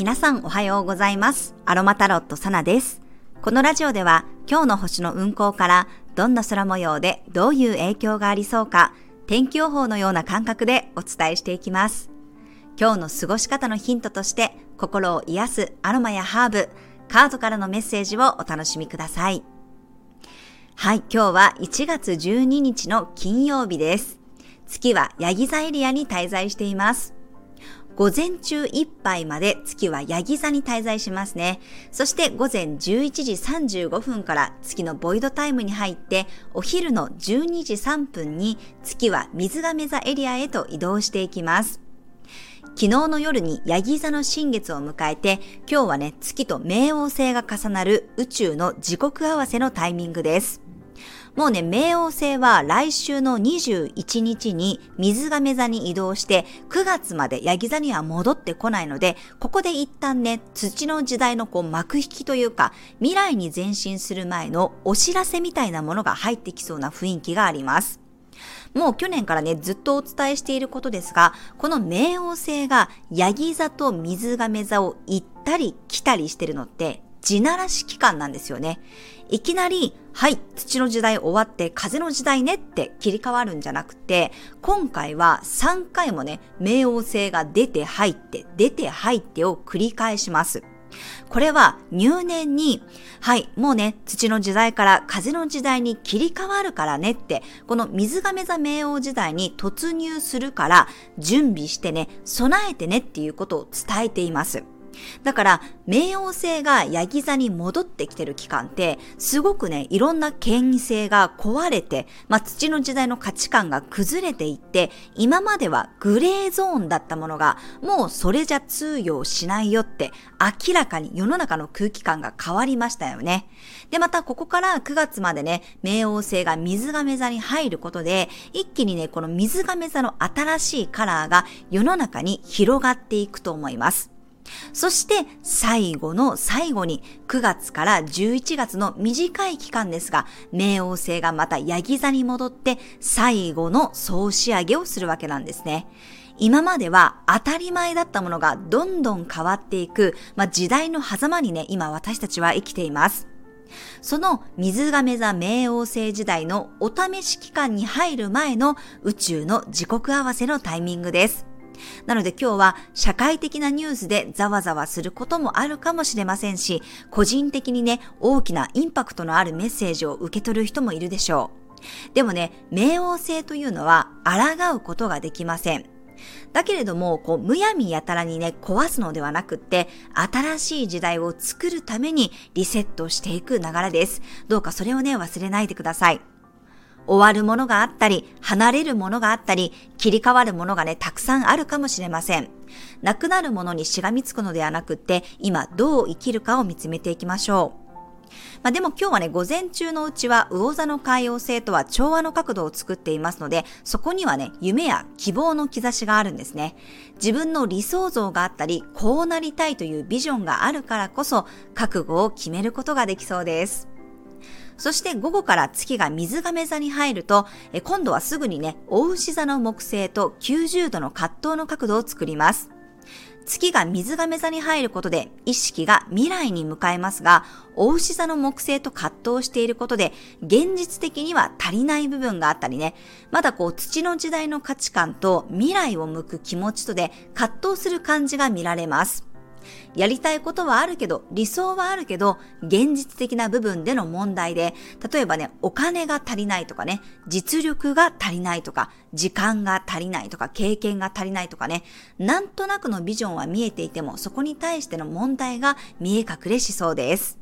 皆さんおはようございます。アロマタロットサナです。このラジオでは今日の星の運行からどんな空模様でどういう影響がありそうか天気予報のような感覚でお伝えしていきます。今日の過ごし方のヒントとして心を癒すアロマやハーブ、カードからのメッセージをお楽しみください。はい、今日は1月12日の金曜日です。月はヤギ座エリアに滞在しています。午前中いっぱいまで月はヤギ座に滞在しますね。そして午前11時35分から月のボイドタイムに入って、お昼の12時3分に月は水亀座エリアへと移動していきます。昨日の夜にヤギ座の新月を迎えて、今日はね、月と冥王星が重なる宇宙の時刻合わせのタイミングです。もうね、冥王星は来週の21日に水亀座に移動して、9月までヤギ座には戻ってこないので、ここで一旦ね、土の時代のこう幕引きというか、未来に前進する前のお知らせみたいなものが入ってきそうな雰囲気があります。もう去年からね、ずっとお伝えしていることですが、この冥王星がヤギ座と水亀座を行ったり来たりしてるのって、地ならし期間なんですよね。いきなり、はい、土の時代終わって風の時代ねって切り替わるんじゃなくて、今回は3回もね、冥王星が出て入って、出て入ってを繰り返します。これは入念に、はい、もうね、土の時代から風の時代に切り替わるからねって、この水亀座冥王時代に突入するから、準備してね、備えてねっていうことを伝えています。だから、冥王星がヤギ座に戻ってきてる期間って、すごくね、いろんな権威性が壊れて、まあ、土の時代の価値観が崩れていって、今まではグレーゾーンだったものが、もうそれじゃ通用しないよって、明らかに世の中の空気感が変わりましたよね。で、またここから9月までね、冥王星が水亀座に入ることで、一気にね、この水亀座の新しいカラーが世の中に広がっていくと思います。そして最後の最後に9月から11月の短い期間ですが、冥王星がまたヤギ座に戻って最後の総仕上げをするわけなんですね。今までは当たり前だったものがどんどん変わっていく、まあ、時代の狭間にね、今私たちは生きています。その水亀座冥王星時代のお試し期間に入る前の宇宙の時刻合わせのタイミングです。なので今日は社会的なニュースでざわざわすることもあるかもしれませんし、個人的にね、大きなインパクトのあるメッセージを受け取る人もいるでしょう。でもね、冥王星というのは抗うことができません。だけれども、こう、むやみやたらにね、壊すのではなくって、新しい時代を作るためにリセットしていく流れです。どうかそれをね、忘れないでください。終わるものがあったり、離れるものがあったり、切り替わるものがね、たくさんあるかもしれません。なくなるものにしがみつくのではなくって、今どう生きるかを見つめていきましょう。まあ、でも今日はね、午前中のうちは魚座の海洋星とは調和の角度を作っていますので、そこにはね、夢や希望の兆しがあるんですね。自分の理想像があったり、こうなりたいというビジョンがあるからこそ、覚悟を決めることができそうです。そして午後から月が水亀座に入ると、え今度はすぐにね、大牛座の木星と90度の葛藤の角度を作ります。月が水亀座に入ることで意識が未来に向かいますが、大牛座の木星と葛藤していることで、現実的には足りない部分があったりね、まだこう土の時代の価値観と未来を向く気持ちとで葛藤する感じが見られます。やりたいことはあるけど、理想はあるけど、現実的な部分での問題で、例えばね、お金が足りないとかね、実力が足りないとか、時間が足りないとか、経験が足りないとかね、なんとなくのビジョンは見えていても、そこに対しての問題が見え隠れしそうです。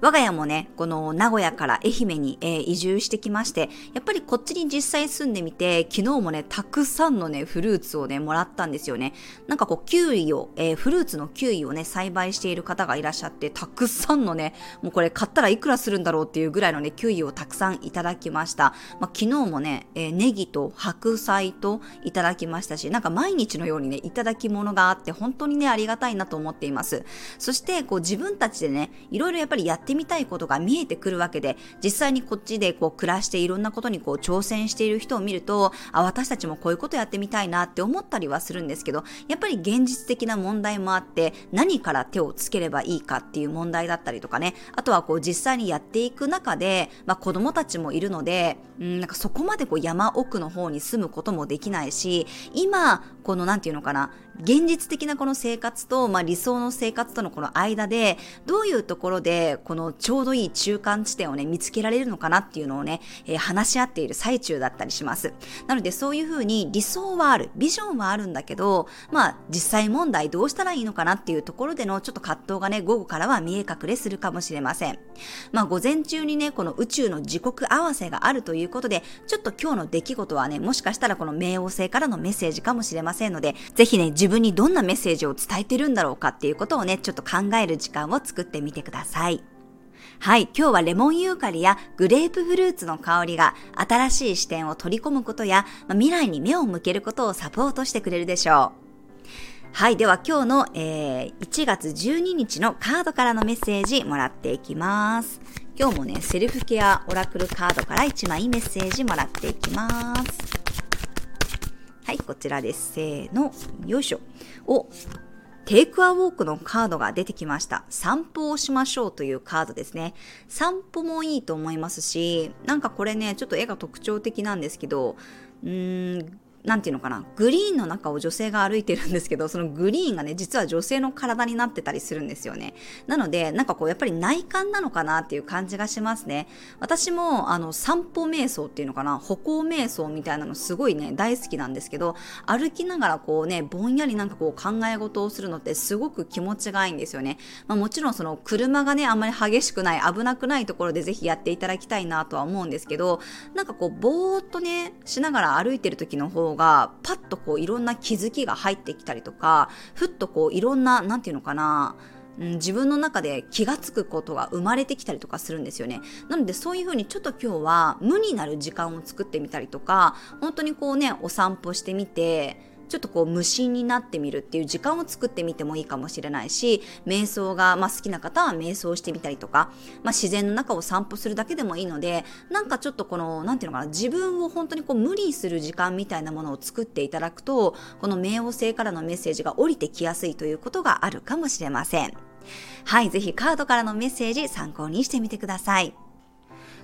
我が家もね、この名古屋から愛媛に、えー移住してきまして、やっぱりこっちに実際住んでみて、昨日もね、たくさんのね、フルーツをね、もらったんですよね。なんかこう、キウイを、えーフルーツのキウイをね、栽培している方がいらっしゃって、たくさんのね、もうこれ買ったらいくらするんだろうっていうぐらいのね、キウイをたくさんいただきました。まあ、昨日もね、えーネギと白菜といただきましたし、なんか毎日のようにね、いただき物があって、本当にね、ありがたいなと思っています。そして、こう自分たちでね、いろいろやっぱりやってってみたいことが見えてくるわけで、実際にこっちでこう暮らしていろんなことにこう挑戦している人を見ると、あ、私たちもこういうことやってみたいなって思ったりはするんですけど、やっぱり現実的な問題もあって、何から手をつければいいかっていう問題だったりとかね、あとはこう実際にやっていく中で、まあ子供たちもいるので、うん、なんかそこまでこう山奥の方に住むこともできないし、今、このなんていうのかな、現実的なこの生活と、まあ、理想の生活とのこの間で、どういうところで、こののちょうどいい中間地点をね、見つけられるのかなっていうのをね、えー、話し合っている最中だったりします。なので、そういうふうに理想はある、ビジョンはあるんだけど、まあ、実際問題どうしたらいいのかなっていうところでのちょっと葛藤がね、午後からは見え隠れするかもしれません。まあ、午前中にね、この宇宙の時刻合わせがあるということで、ちょっと今日の出来事はね、もしかしたらこの冥王星からのメッセージかもしれませんので、ぜひね、自分にどんなメッセージを伝えてるんだろうかっていうことをね、ちょっと考える時間を作ってみてください。はい、今日はレモンユーカリやグレープフルーツの香りが新しい視点を取り込むことや、ま、未来に目を向けることをサポートしてくれるでしょう。はい。では今日の、えー、1月12日のカードからのメッセージもらっていきます。今日もね、セルフケアオラクルカードから1枚メッセージもらっていきます。はい、こちらです。せーの、よいしょ。お、テイクアウォークのカードが出てきました。散歩をしましょうというカードですね。散歩もいいと思いますし、なんかこれね、ちょっと絵が特徴的なんですけど、うーん、なんていうのかな、グリーンの中を女性が歩いてるんですけど、そのグリーンがね、実は女性の体になってたりするんですよね。なので、なんかこう、やっぱり内観なのかなっていう感じがしますね。私も、あの、散歩瞑想っていうのかな、歩行瞑想みたいなのすごいね、大好きなんですけど、歩きながらこうね、ぼんやりなんかこう考え事をするのってすごく気持ちがいいんですよね。まあもちろんその車がね、あんまり激しくない、危なくないところでぜひやっていただきたいなとは思うんですけど、なんかこう、ぼーっとね、しながら歩いてる時の方ががパッとこういろんな気づきが入ってきたりとかふっとこういろんな何て言うのかな、自分の中で気がつくことが生まれてきたりとかするんですよね。なのでそういうふうにちょっと今日は無になる時間を作ってみたりとか、本当にこうね、お散歩してみて、ちょっとこう無心になってみるっていう時間を作ってみてもいいかもしれないし、瞑想が、まあ、好きな方は瞑想してみたりとか、まあ、自然の中を散歩するだけでもいいので、なんかちょっとこの、なんていうのかな、自分を本当にこう無理する時間みたいなものを作っていただくと、この冥王星からのメッセージが降りてきやすいということがあるかもしれません。はい、ぜひカードからのメッセージ参考にしてみてください。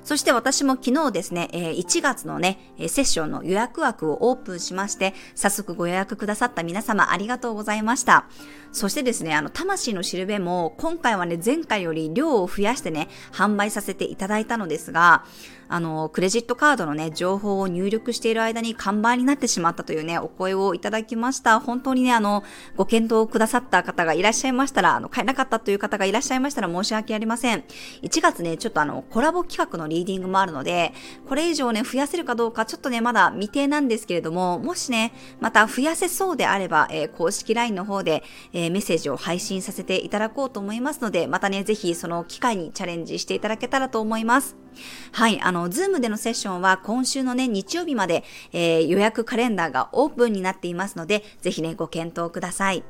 そして私も昨日ですね、1月のね、セッションの予約枠をオープンしまして、早速ご予約くださった皆様ありがとうございました。そしてですね、あの、魂のしるべも今回はね、前回より量を増やしてね、販売させていただいたのですが、あの、クレジットカードのね、情報を入力している間に完売になってしまったというね、お声をいただきました。本当にね、あの、ご検討くださった方がいらっしゃいましたら、あの、買えなかったという方がいらっしゃいましたら申し訳ありません。1月ね、ちょっとあの、コラボ企画のリーディングもあるので、これ以上ね、増やせるかどうか、ちょっとね、まだ未定なんですけれども、もしね、また増やせそうであれば、えー、公式 LINE の方で、えー、メッセージを配信させていただこうと思いますので、またね、ぜひその機会にチャレンジしていただけたらと思います。はい、あの、 Zoom でのセッションは今週のね、日曜日まで、えー、予約カレンダーがオープンになっていますので、ぜひね、ご検討ください。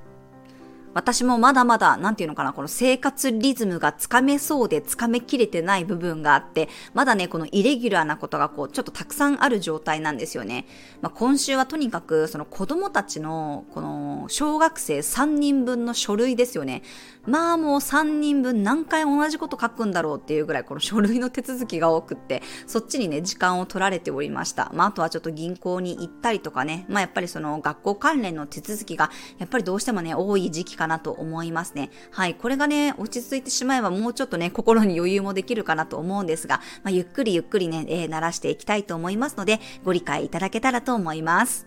私もまだまだ、なんていうのかな、この生活リズムがつかめそうでつかめきれてない部分があって、まだね、このイレギュラーなことがこう、ちょっとたくさんある状態なんですよね。まあ、今週はとにかく、その子供たちの、この、小学生3人分の書類ですよね。まあもう3人分何回同じこと書くんだろうっていうぐらいこの書類の手続きが多くって、そっちにね、時間を取られておりました。まああとはちょっと銀行に行ったりとかね、まあやっぱりその学校関連の手続きが、やっぱりどうしてもね、多い時期かかなと思いますね。はい、これがね、落ち着いてしまえばもうちょっとね、心に余裕もできるかなと思うんですが、まあゆっくりゆっくりね、えー、鳴らしていきたいと思いますので、ご理解いただけたらと思います。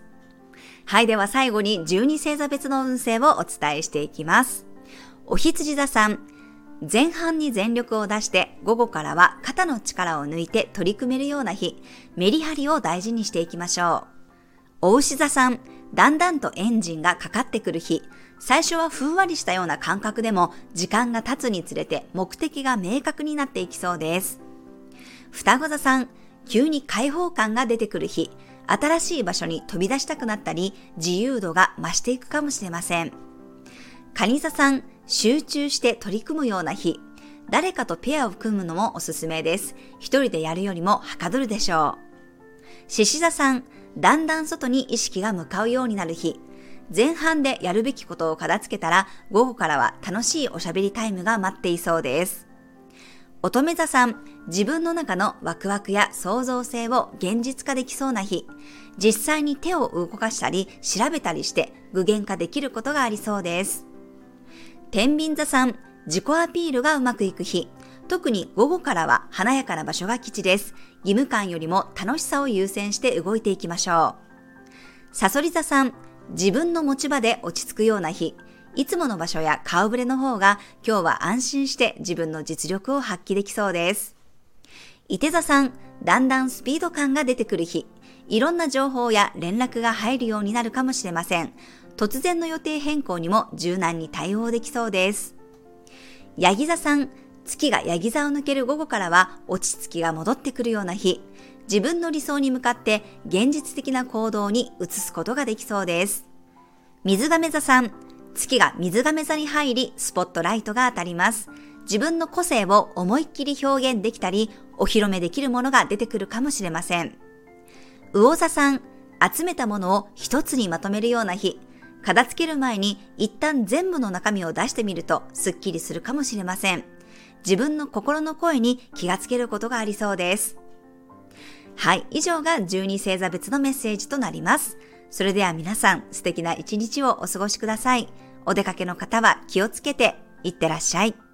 はい、では最後に12星座別の運勢をお伝えしていきます。お羊座さん、前半に全力を出して午後からは肩の力を抜いて取り組めるような日、メリハリを大事にしていきましょう。お牛座さん、だんだんとエンジンがかかってくる日、最初はふんわりしたような感覚でも時間が経つにつれて目的が明確になっていきそうです。双子座さん、急に開放感が出てくる日、新しい場所に飛び出したくなったり、自由度が増していくかもしれません。カニ座さん、集中して取り組むような日、誰かとペアを組むのもおすすめです。一人でやるよりもはかどるでしょう。獅子座さん、だんだん外に意識が向かうようになる日。前半でやるべきことを片付けたら、午後からは楽しいおしゃべりタイムが待っていそうです。乙女座さん、自分の中のワクワクや創造性を現実化できそうな日。実際に手を動かしたり調べたりして具現化できることがありそうです。天秤座さん、自己アピールがうまくいく日。特に午後からは華やかな場所が基地です。義務感よりも楽しさを優先して動いていきましょう。サソリ座さん、自分の持ち場で落ち着くような日。いつもの場所や顔ぶれの方が今日は安心して自分の実力を発揮できそうです。伊手座さん、だんだんスピード感が出てくる日。いろんな情報や連絡が入るようになるかもしれません。突然の予定変更にも柔軟に対応できそうです。ヤギ座さん、月がヤギ座を抜ける午後からは落ち着きが戻ってくるような日。自分の理想に向かって現実的な行動に移すことができそうです。水亀座さん、月が水亀座に入り、スポットライトが当たります。自分の個性を思いっきり表現できたり、お披露目できるものが出てくるかもしれません。魚座さん、集めたものを一つにまとめるような日。片付ける前に一旦全部の中身を出してみるとスッキリするかもしれません。自分の心の声に気がつけることがありそうです。はい、以上が12星座別のメッセージとなります。それでは皆さん素敵な一日をお過ごしください。お出かけの方は気をつけていってらっしゃい。